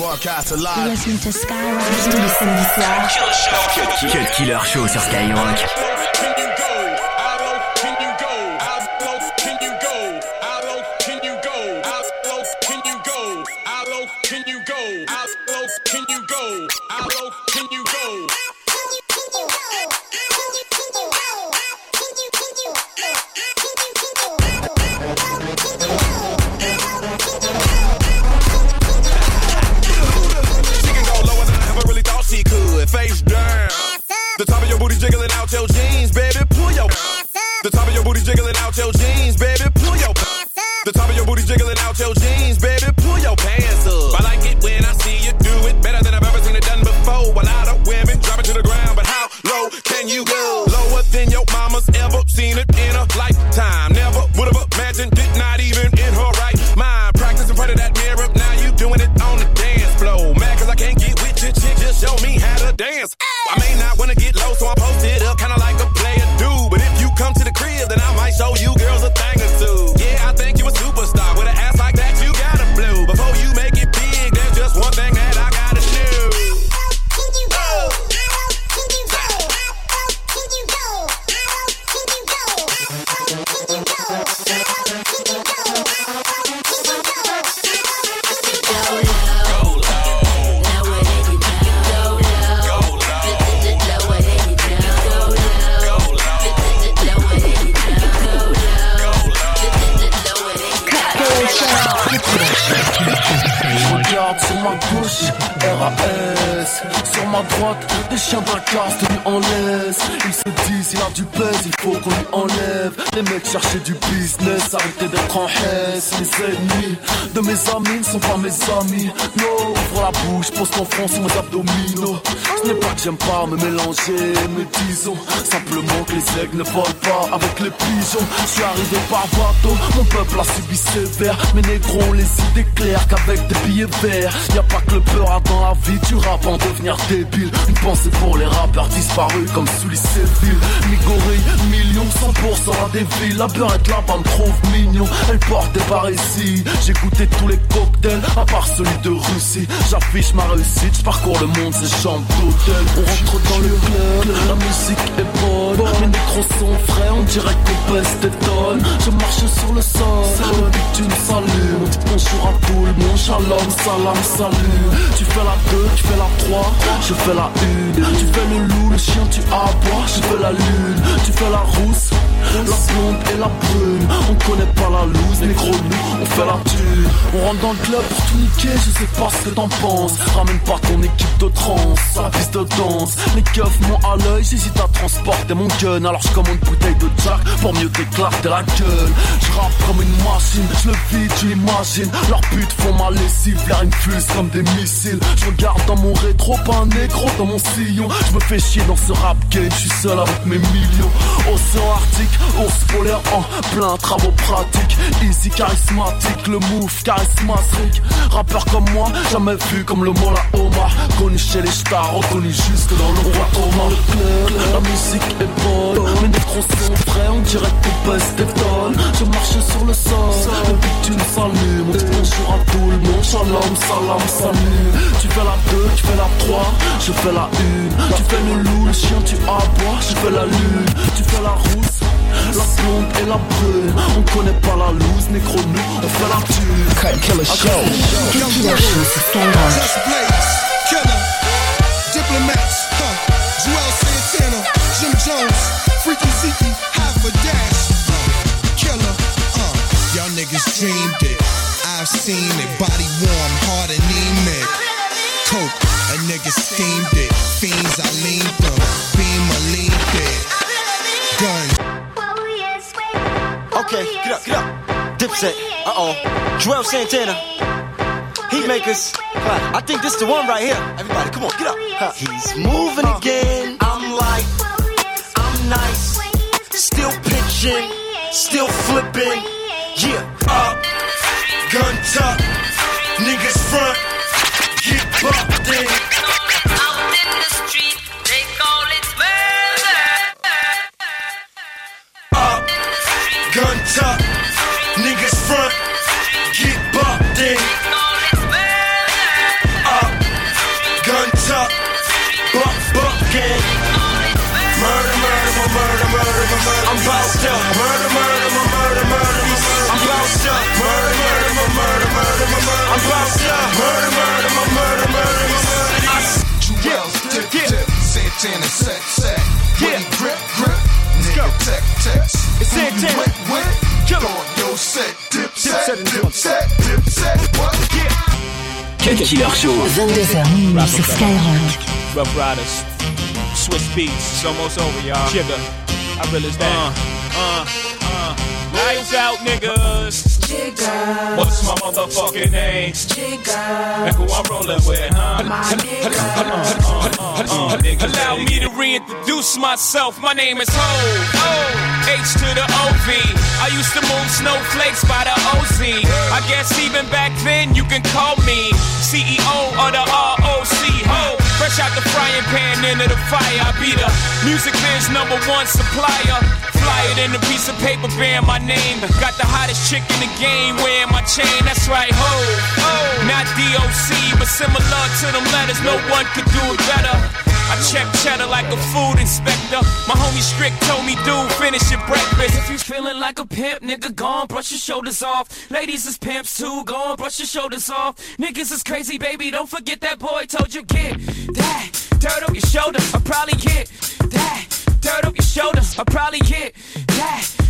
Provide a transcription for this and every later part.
Broadcast alive. Listen to Skyrock. Tous les samedis soirs. Cut Killer Show sur Skyrock. my pussy chercher du business, arrêtez d'être en haisse. Les ennemis de mes amis ne sont pas mes amis. Non, ouvre la bouche, pose ton front sur mes abdominaux. Ce n'est pas que j'aime pas me mélanger, mais disons simplement que les aigles ne volent pas avec les pigeons. Je suis arrivé par bateau, mon peuple a subi sévère. Mes négros les idées claires qu'avec des billets verts. Y a pas que le peur dans la vie du rap en devenir débile. Une pensée pour les rappeurs disparus comme sous les Séville. Migori, millions, 100% à des villes. La beurette là-bas me trouve mignon. Elle porte des ici. J'ai goûté tous les cocktails, à part celui de Russie. J'affiche ma réussite, je parcours le monde, c'est chambres d'hôtel. On rentre dans le club, la musique est bonne. Mes micros sont frais, on dirait qu'on pèse des tonnes. Je marche sur le sol, le tu me salues. Bonjour à tout le monde, shalom, salam, salut. Tu fais la 2, tu fais la 3, je fais la 1. Tu fais le loup, le chien, tu aboies, je fais la lune. Tu fais la rousse. La blonde et la brune, on connaît pas la loose, négro nous, on fait la tue. On rentre dans le club pour tout niquer, je sais pas ce que t'en penses. Ramène pas ton équipe de trans, la piste de danse. Les keufs m'ont à l'œil, j'hésite à transporter mon gun. Alors je commande une bouteille de Jack pour mieux t'éclater la gueule. Je rappe comme une machine, je le vide, tu imagines. Leurs putes font ma lessive, l'air infuse comme des missiles. Je regarde dans mon rétro, pas un négro dans mon sillon. Je me fais chier dans ce rap game, je suis seul avec mes millions. Océan Arctique, ours polaire en plein travaux pratiques. Easy charismatique, le move charismatique. Rappeur comme moi, jamais vu comme le Mola Omar. Connu chez les stars, reconnu juste dans le roi club, la musique est bonne. Mes négros sont frais, on dirait qu'on pèse des tonnes. Je marche sur le sol, le bitume s'allume. On dit bonjour à tout le monde, shalom, salam, salut. Tu fais la 2, tu fais la 3, je fais la 1. Tu fais le loup, le chien, tu aboies, je fais la lune. Tu fais la rousse. La blonde et la brune. On connaît pas la loose, négro nous On fait la thune. Cut Killer Show. Cut Killer Show. C'est Killer, Diplomats, huh, Joel Santana, Jim Jones, Freaky Zeke, half a dash, Killer, uh, y'all niggas dreamed it. I've seen it, body warm, heart Coke, a nigga steamed it, fiends I leaned them, beam a leaned it, gun Okay, get up, get up. Dipset. Uh oh. Joel Santana. Heatmakers. I think this is the one right here. Everybody, come on, get up. He's moving again. I'm like, I'm nice. Still pitching, still flipping. Yeah, up, gun tuck. Niggas front, get bucked in. tuck. Niggas front, get bucked in. Up, gun tuck, buck, bucking. Murder, murder, my murder, murder, my murder. I'm bounced up. Murder, murder, my murder, murder, my murder. I'm bounced up. Murder, murder, my murder, murder, my murder. I'm bounced up. Murder, murder, my murder, murder, my murder. I Jewels, dip, dip, Santana, sack, sack. Yeah. Grip, grip. Nigga, tech, text. It's Santana. Killer Show. 22h minuit sur Skyrock. Rough Riders, Swiss Beats, it's almost over, y'all. Jigga, I realize that. Uh, uh, uh. Lights out, niggas. Jigga. What's my motherfucking name? Jigga. And who I'm rolling with, huh? My nigga. Uh, uh, uh, Allow me to reintroduce myself. My name is Ho. O. H to the OV. I used to move snowflakes by the OZ. I guess even back then you can call me CEO of the ROC. Ho. Fresh out the frying pan into the fire. I be the music biz number one supplier. Fly it in a piece of paper bearing my name. Got the hottest chick in the game wearing my chain. That's right, ho. Oh, not DOC, but similar to them letters. No one could do it better. I check cheddar like a food inspector. My homie Strick told me, dude, finish your breakfast. If you feeling like a pimp, nigga, go on, brush your shoulders off. Ladies is pimps too, go on, brush your shoulders off. Niggas is crazy, baby, don't forget that boy told you, get that dirt off your shoulder. I'll probably get that dirt off your shoulder. I'll probably get that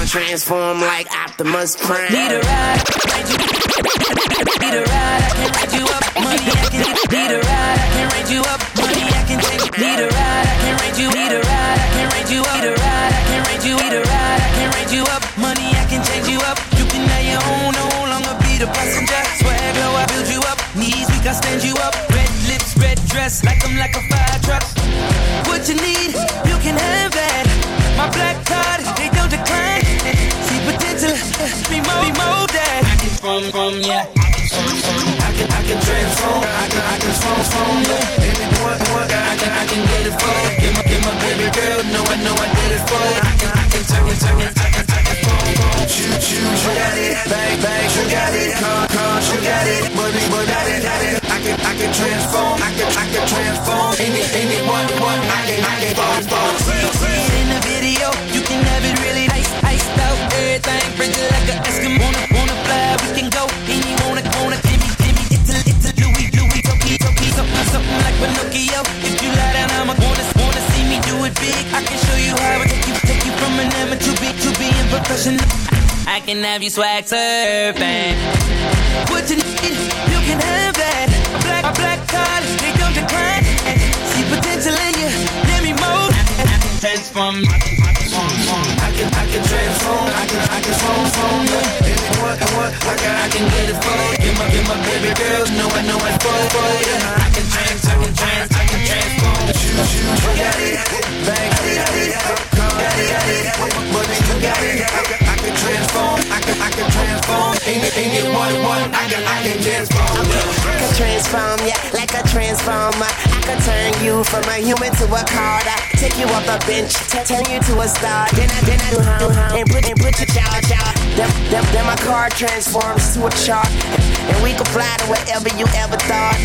She transform like Optimus Prime. Need a ride, need a ride, I can ride you up, money, I can need a ride, I can ride you up, money, I can take need a ride, I can ride you, need a ride, I can ride you up, need a ride, I can ride you, need a ride, I can ride you up, money, I can change you up, you can have your own, no longer be the passenger, swag low, I build you up, knees weak, I stand you up, red lips, red dress, like I'm like a fire truck, what you need, you can have that, my black card, be that, I can from, from, yeah, I can, I can transform, I can, I can transform, yeah. Baby, boy, boy, I can, I can get it for. Get my, get my baby girl, know I know I did it for you. I can, I can turn it, turn it, I can, I can phone, phone. Choo, choo, you got it, bang, bang, you got it, I can have you swag surfing. What you need, you can have that. Black, black card, they don't decline. See potential in you, let me move. Transform. I can, I can transform. I can, I can transform. Yeah. Anyone, what, want, I can, I can get it for you. Get my, my baby girls, know I know it for, for you. Transform ya like a transformer. I can turn you from a human to a card. Take you off the bench, turn you to a star. Then I, then I do hum, hum, and put, and put you charge out. Then, then, then my car transforms to a chart, and we can fly to wherever you ever thought.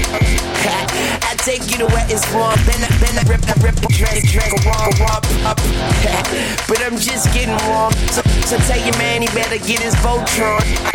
I take you to where it's warm. Then I, then I rip, I rip, dress, dress, go go on, up. But I'm just getting warm. So, so tell your man he better get his Voltron.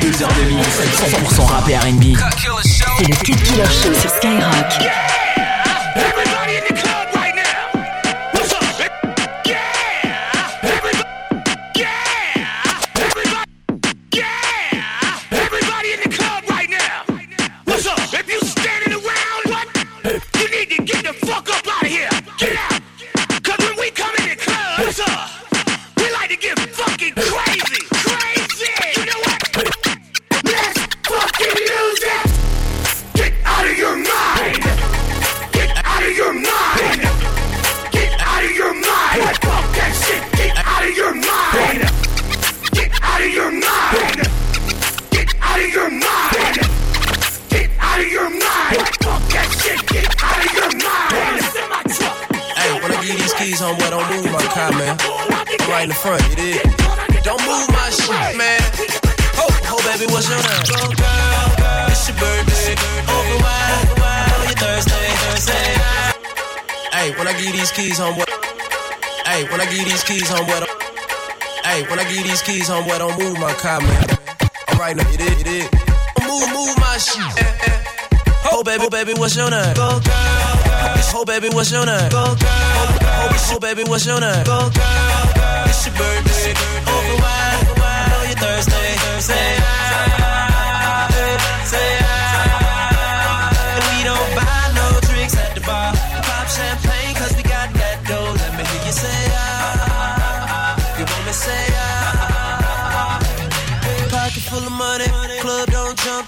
Deux heures de mix, 100% rap R&B. C'est le Cut Killer Show sur Skyrock. Give these keys, homeboy. Hey, when I give these keys, homeboy. Hey, when I give these keys, homeboy, don't move my car, man. I'm right now, it is, it is. Move, move my shit. Oh, baby, oh, baby, what's your name? Go, girl. Oh, baby, what's your name? Go, girl. Oh, baby, what's your name? Go, girl. It's your birthday.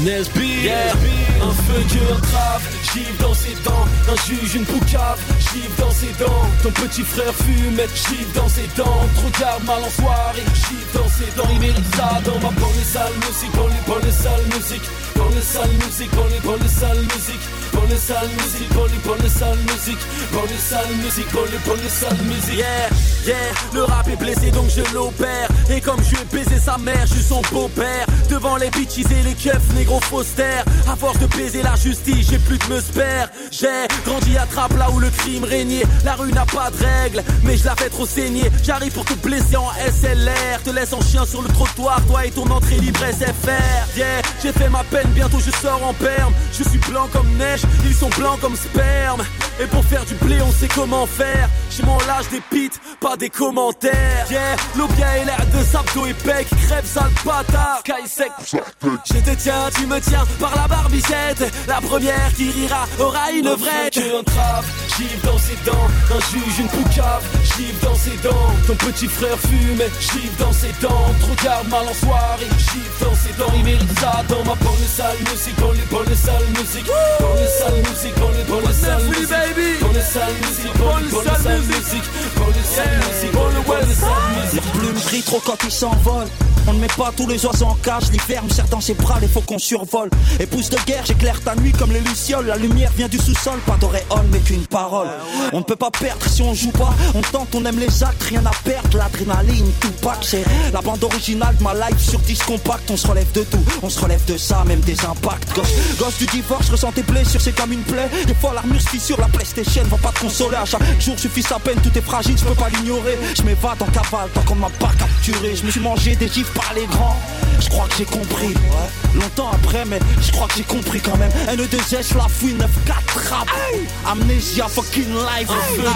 Nesby Un feu cœur grave dans ses dents. Un juge, une poucave. Givre dans ses dents. Ton petit frère fume Givre dans ses dents. Trop tard, mal en soirée. Givre dans ses dents. Il mérite ça dans ma et sale musique. Dans les bonnes et sales musiques. Dans les sales musiques. Dans les bonnes et sales Dans les sales musiques Dans les bonnes et sales musiques Dans les sales musiques Dans les bonnes et sales musiques Yeah, yeah Le rap est blessé donc je l'opère. Et comme je vais baiser sa mère Je suis son beau-père. Devant les bitches et les keufs Négro poster. À force de baiser la justice, j'ai plus de me spare. J'ai grandi à Trappe là où le crime régnait. La rue n'a pas de règles, mais je la fais trop saigner. J'arrive pour te blesser en SLR. Te laisse en chien sur le trottoir, toi et ton entrée libre SFR. Yeah, j'ai fait ma peine, bientôt je sors en perme. Je suis blanc comme neige, ils sont blancs comme sperme. Et pour faire du blé, on sait comment faire. J'ai mon lâche des pits, pas des commentaires. Yeah, l'obia est l'air de Sapto et Peck. Crève sale bâtard, Sky sec. Je te tiens, tu me tiens par la barbichette. La première qui rira aura une vraie. Que un trave, gifle dans ses dents. Un juge, une poucave, gifle dans ses dents. Ton petit frère fume, gifle dans ses dents. Trop garde mal en soirée, gifle dans ses dents. Il mérite ça dans ma bonne sale musique. Dans les bonnes sales musiques. Dans les sales musiques, dans les bonnes sales musiques. Dans les sales musiques, dans les bonnes sales musiques. Dans les sales musiques, dans les musiques. Les plumes crient trop quand ils s'envolent. On ne met pas tous les oiseaux en cage, l'hiver me serre dans ses bras, les faucons survolent. Épouse de guerre, j'éclaire ta nuit comme les lucioles. La lumière vient du sous-sol, pas d'auréole, mais qu'une On ne peut pas perdre si on joue pas. On tente, on aime les actes, rien à perdre. L'adrénaline, tout pack, c'est la bande originale de ma life sur 10 compact. On se relève de tout, on se relève de ça, même des impacts. Gosse, gosse du divorce, ressens tes blessures, c'est comme une plaie. Des fois, l'armure se fissure, la PlayStation va pas te consoler. À chaque jour, suffit sa peine, tout est fragile, je peux pas l'ignorer. Je m'évade en cavale tant qu'on m'a pas capturé. Je me suis mangé des gifs par les grands. Je crois que j'ai compris. Longtemps après, mais je crois que j'ai compris quand même. N2S, la fouille, 9-4 rap. Amnesia, fucking life.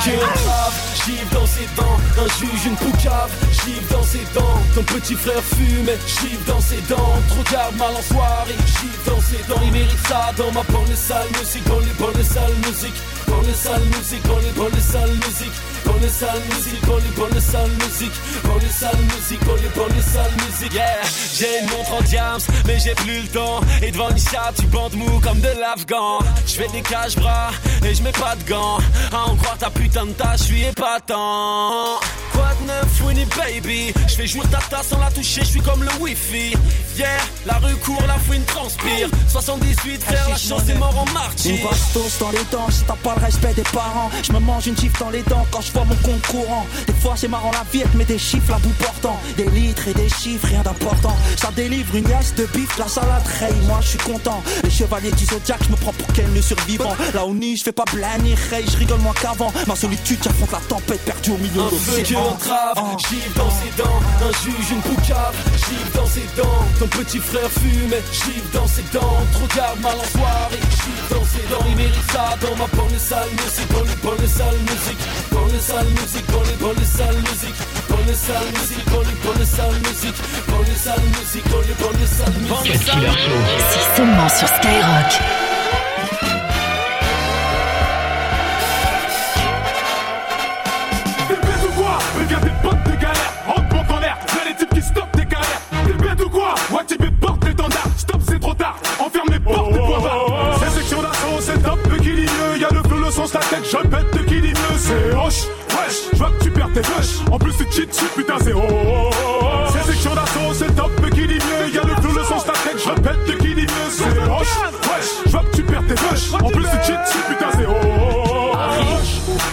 J'ai un grave, gifle dans ses dents, un juge, une poucave, gifle dans ses dents, ton petit frère fume, gifle dans ses dents, trop garde mal en soirée, gifle dans ses dents, il mérite ça dans ma bonne sale musique, dans les bonnes sales musiques, dans les sales musiques, dans les bonnes sales musiques, dans les sales musiques, dans les bonnes sales musiques, dans les sales musiques, dans les bonnes sales musiques, yeah, j'ai une montre en diams, mais j'ai plus le temps, et devant l'Isha, tu bandes mou comme de l'Afghan, je fais des cache-bras, et je mets pas de gants, à en croire ta putain de tâche, je suis épatant. Quoi de neuf, Winnie baby? Je fais jouer ta tasse sans la toucher, je suis comme le wifi. Yeah, la rue court, la fouine transpire. 78 frère, la chance est mort en martyr Une bastos dans les dents, si t'as pas le respect des parents. Je me mange une gifle dans les dents quand je vois mon compte courant. Des fois c'est marrant la vie, mais des chiffres à bout portant. Des litres et des chiffres, rien d'important. Ça délivre une liasse de bif, la salade raye, moi je suis content. Les chevaliers du zodiac, je me prends pour quel le survivant. Là où ni je fais pas ray, je rigole moins qu'avant. Ma solitude, j'affronte la tempête perdue au milieu de feu l'océan. un trave, gifle dans ses dents Un juge, une poucave, gifle dans ses dents Ton petit frère fume, gifle dans ses dents Trop garde mal en soirée, gifle dans ses dents Il mérite ça dans ma bonne sale musique Dans les bonnes sales musiques Dans les sales musiques, dans les bonnes sales musiques Dans les sales musiques, dans les bonnes sales musiques Dans les sales musiques, dans les bonnes sales musiques seulement sur Skyrock. Sens la tête Je répète équilibreux C'est hoche. Wesh Je vois que tu perds tes rushs En plus tu cheat dessus putain c'est oh C'est section d'assaut C'est top équilibreux Y'a le flot le la tête. Je répète équilibreux C'est hoche. Wesh Je vois que tu perds tes rushs En plus tu cheat dessus putain c'est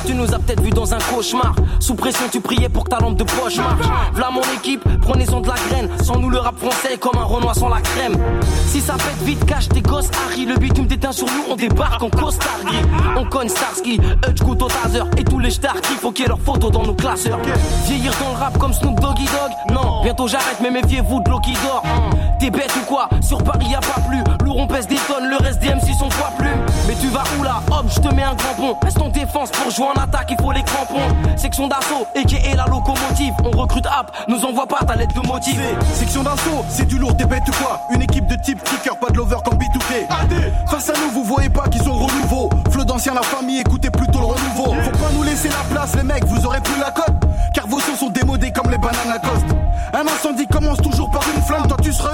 Tu nous as peut-être vu dans un cauchemar. Sous pression, tu priais pour que ta lampe de poche marche. V'là mon équipe, prenez son de la graine. Sans nous, le rap français comme un Renoir sans la crème. Si ça pète vite, cache tes gosses, Harry. Le bitume t'éteint sur nous, on débarque en costard. On cogne Starsky, Hutch, Couteau, Taser. Et tous les stars qui faut qu'il y ait leurs photos dans nos classeurs. Vieillir dans le rap comme Snoop Doggy Dog. Non, bientôt j'arrête, mais méfiez-vous de l'eau qui dort. T'es bête ou quoi? Sur Paris y a pas plus. Lourd, on pèse des tonnes, le reste des MC sont poids plumes. Mais tu vas où là? Hop, je te mets un crampon. Reste en défense pour jouer en attaque, il faut les crampons. Section d'assaut, et qui est la locomotive. On recrute app, nous envoie pas ta lettre de motive. Section d'assaut, c'est du lourd, t'es bête ou quoi Une équipe de type kicker, pas de lover comme B2K. Face à nous, vous voyez pas qu'ils sont renouveau. Flot d'ancien, la famille, écoutez plutôt le renouveau. Faut pas nous laisser la place, les mecs, vous aurez plus la cote. Car vos sons sont démodés comme les bananes Lacoste. Un incendie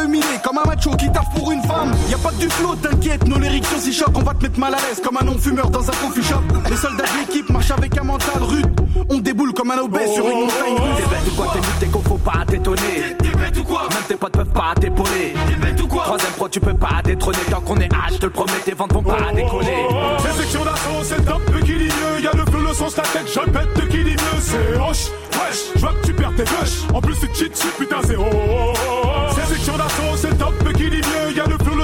humilié comme un macho qui taffe pour une femme. Y a pas que du flot, t'inquiète, nos lyrics sont si chocs, on va te mettre mal à l'aise comme un non-fumeur dans un coffee shop. Les soldats de l'équipe marchent avec un mental rude. On déboule comme un obèse sur une montagne rude. T'es bête ou quoi T'es qu'on faut pas t'étonner T'es bête ou quoi? Même tes potes peuvent pas t'épauler T'es bête ou quoi? Troisième pro tu peux pas détrôner Tant qu'on est H, je te le promets, tes ventes vont pas décoller C'est section d'assaut, c'est top équilibreux. Y'a le flot, le sens, la tête, je répète équilibreux. C'est hoche, wesh, je vois que tu perds tes rushs. En plus, tu cheat dessus, putain, c'est oh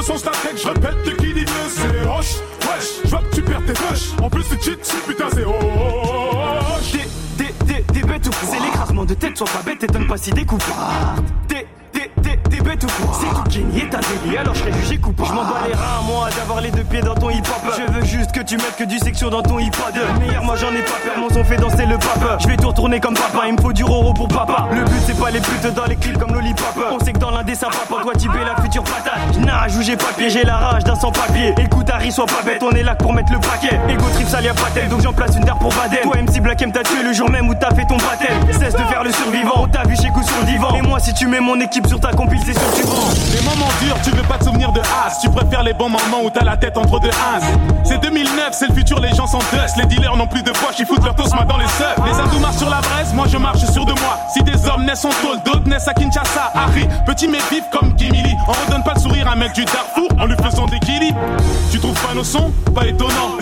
change ta tech, je répète, t'es qui dit mieux, c'est les roches. Wesh, je vois que tu perds tes poches. En plus, c'est cheat, putain, c'est hoche. Des, des, des, des bêtes ou C'est l'écrasement de tête, sois pas bête et donne pas si découvert. Des, c'est tout Kenny et ta délit, alors je serais jugé coupable. Je m'en bats les reins, moi, d'avoir les deux pieds dans ton hip-hop. Je veux juste que tu mettes que du section dans ton hip-hop. Meilleur, moi j'en ai pas peur, mon son fait danser le pape. Je vais tout retourner comme papa, il me faut du roro pour papa. Le but c'est pas les putes dans les clips comme Lollipop. On sait que dans l'un des sympas, pour toi, Tibé, la future patate. Nage ou j'ai pas j'ai la rage d'un sans papier. Écoute, Harry, sois pas bête, on est là pour mettre le paquet. Ego trip, ça y pas tel, donc j'en place une d'art pour Baden. Toi, MC Black M, t'as tué le jour même où t'as fait ton baptême. Cesse de faire le survivant, on t'a vu chez coup sur le divan. Et moi, si tu mets mon équipe sur ta compil, c'est les moments durs, tu veux pas te souvenir de as. Tu préfères les bons moments où t'as la tête entre deux as. C'est 2009, c'est le futur, les gens sont dust. Les dealers n'ont plus de poche, ils foutent leur tosma dans les seufs. Les hindous marchent sur la braise, moi je marche sur de moi. Si des hommes naissent en tôle, d'autres naissent à Kinshasa. Harry, petit mais vif comme Kimili. On redonne pas le sourire à un mec du Darfour en lui faisant des guillis. Tu trouves pas nos sons? Pas étonnant.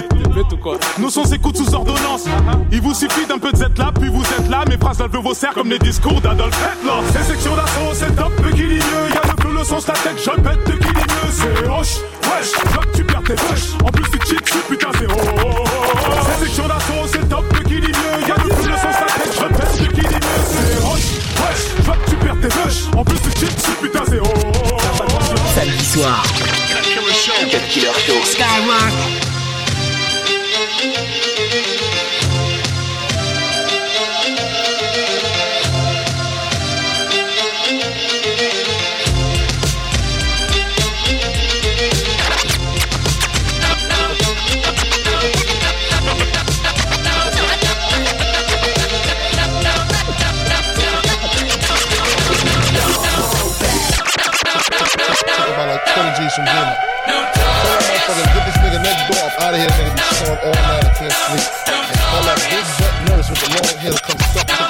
Nous sommes écoute sous ordonnance. Il vous suffit d'un peu de Z là, puis vous êtes là. Mes phrases lèvent vos serres comme les discours d'Adolf Hitler. Ces section d'assaut, c'est top, qui ligneux. Y'a le plus le sens, la tête, je pète de qui ligneux. C'est hoche, wesh, hop, tu perds tes poches. En plus, tu cheats, tu putain, c'est oh, oh, oh, oh. Ces sections d'assaut, c'est top, qui ligneux. Y'a le plus le sens, la tête, je pète de qui ligneux. C'est hoche, wesh, hop, tu perds tes poches. En plus, tu cheats, tu putain, c'est oh. Samedi soir. Killer Show. Skywalk. out of here, man.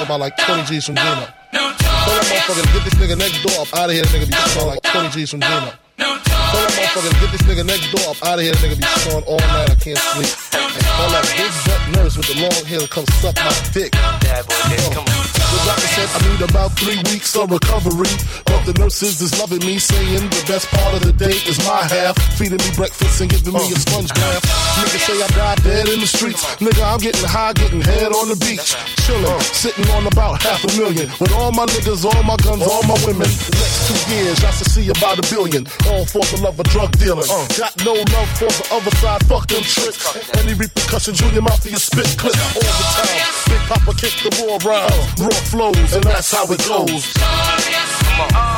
about like 20 G's from Gino. Tell that motherfucker to get this nigga next door up out of here, nigga be showing like 20 G's from Gino. Tell that motherfucker to get this nigga next door up out of here, nigga be showing all night, I can't sleep. And call that big butt nurse with the long hair to come suck my dick. Bad boy, come on. The doctor said I need about three weeks of recovery. But the nurses is loving me, saying the best part of the day is my half. Feeding me breakfast and giving me a sponge bath. Niggas say I died dead in the streets. Nigga, I'm getting high, getting head on the beach. Chilling, sitting on about half a million. With all my niggas, all my guns, all my women. Next two years, I should see about a billion. All for the love of drug dealing. Got no love for the other side, fuck them tricks. Any repercussions, Junior Mafia spit clip all the time. Big Papa kicked the war around, raw flows, and that's how it goes. Come on.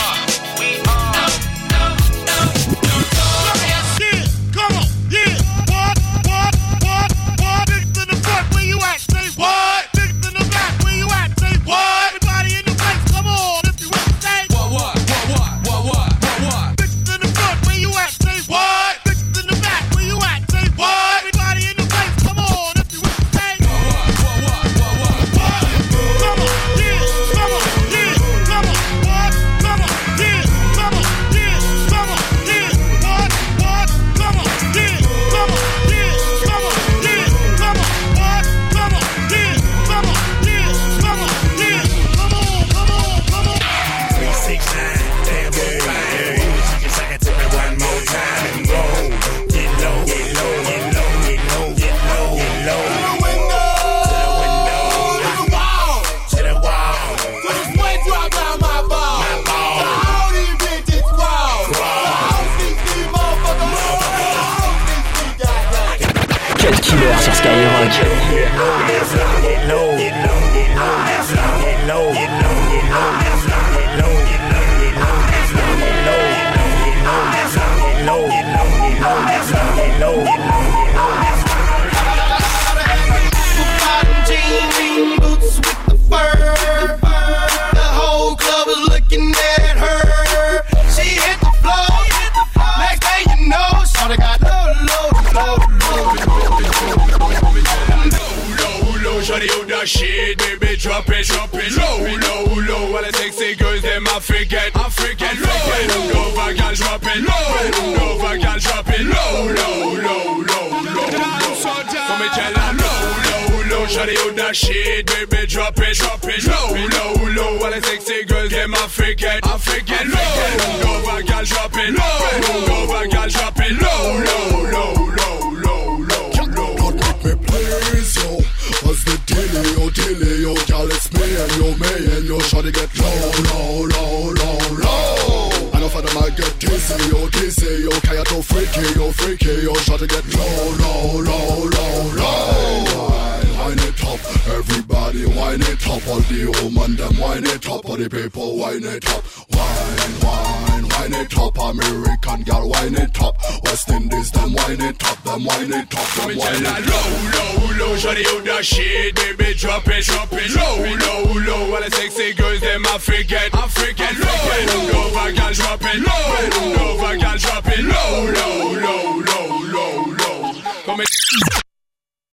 That shit, baby, drop it, drop it, low, low, low. All the sexy girls, them I forget, I forget, low, low, vagal, drop it, low, low, vagal, drop it, low, low, low, low, low, low, low. Don't make me please yo What's the dealio, dealio, y'all it's me and you, me and you, shawty get low, low, low, low, low. Enough of them I get dizzy, yo, dizzy, yo, kaya to freaky, yo, freaky, yo, shawty get low, low, low, low. Wine it up, all the woman them wine it up, all the people wine it up. Wine, wine, wine it up, American girl wine it up, West Indies them wine it up, them wine it up, them wine it up. low, low, low, shawty out the shit, baby, drop it, drop it, low, low, low. All the sexy girls, them African, African, low. Bend over, girl, drop it, low. Over, girl, drop it, low, low, low, low,